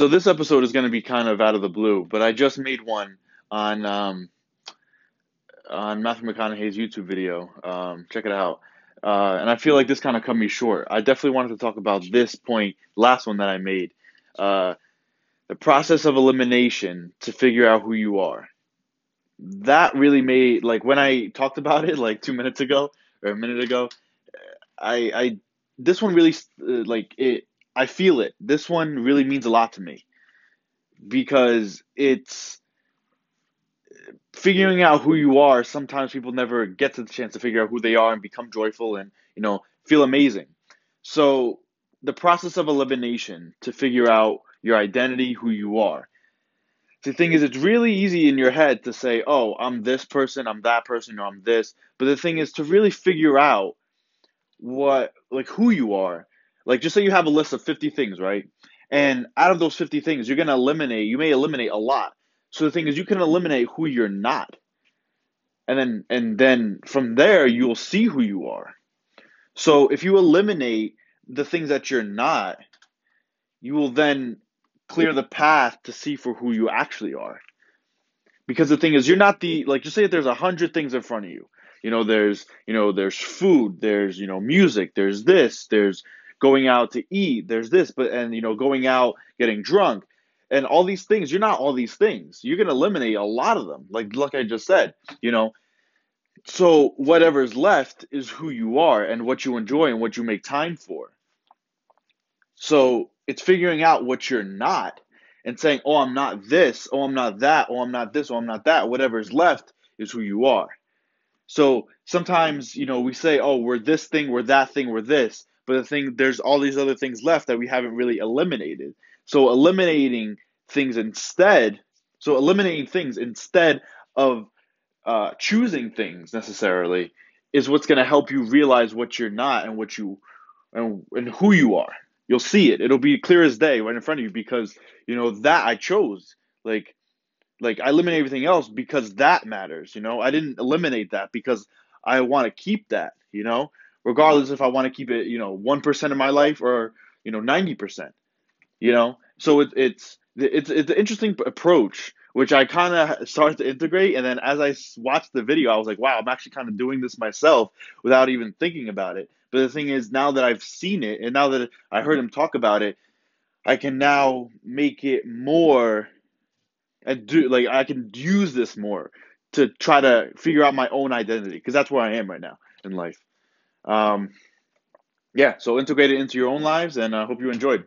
So this episode is going to be kind of out of the blue, but I just made one on um, on Matthew McConaughey's YouTube video. Um, check it out. Uh, and I feel like this kind of cut me short. I definitely wanted to talk about this point, last one that I made. Uh, the process of elimination to figure out who you are. That really made, like, when I talked about it, like, two minutes ago or a minute ago, I, I, this one really, uh, like, it, I feel it. This one really means a lot to me because it's, figuring out who you are, sometimes people never get to the chance to figure out who they are and become joyful and, you know, feel amazing. So the process of elimination to figure out your identity, who you are. The thing is, it's really easy in your head to say, oh, I'm this person, I'm that person, or I'm this. But the thing is to really figure out what, like, who you are. Like, just say you have a list of 50 things, right? And out of those 50 things, you're going to eliminate, you may eliminate a lot. So the thing is, you can eliminate who you're not, and then and then from there you'll see who you are. So if you eliminate the things that you're not, you will then clear the path to see for who you actually are. Because the thing is, you're not the like. Just say that there's a hundred things in front of you. You know, there's you know, there's food, there's you know, music, there's this, there's going out to eat, there's this, but and you know, going out getting drunk and all these things you're not all these things. Going to eliminate a lot of them like like i just said you know? So whatever's left is who you are and what you enjoy and what you make time for. So it's figuring out what you're not and saying oh i'm not this oh i'm not that oh i'm not this oh i'm not that. Whatever's left is who you are. So sometimes you know we say oh we're this thing we're that thing we're this but the thing there's all these other things left that we haven't really eliminated so eliminating things instead, so eliminating things instead of uh, choosing things necessarily is what's going to help you realize what you're not and what you and, and who you are. You'll see it. It'll be clear as day right in front of you because you know that I chose. Like like I eliminate everything else because that matters, you know? I didn't eliminate that because I want to keep that, you know? Regardless if I want to keep it, you know, 1% of my life or, you know, 90% you know? So it, it's it's it's an interesting approach which i kind of started to integrate and then as i watched the video i was like wow i'm actually kind of doing this myself without even thinking about it. But the thing is now that i've seen it and now that i heard him talk about it i can now make it more and do like i can use this more to try to figure out my own identity because that's where i am right now in life um yeah so integrate it into your own lives and i uh, hope you enjoyed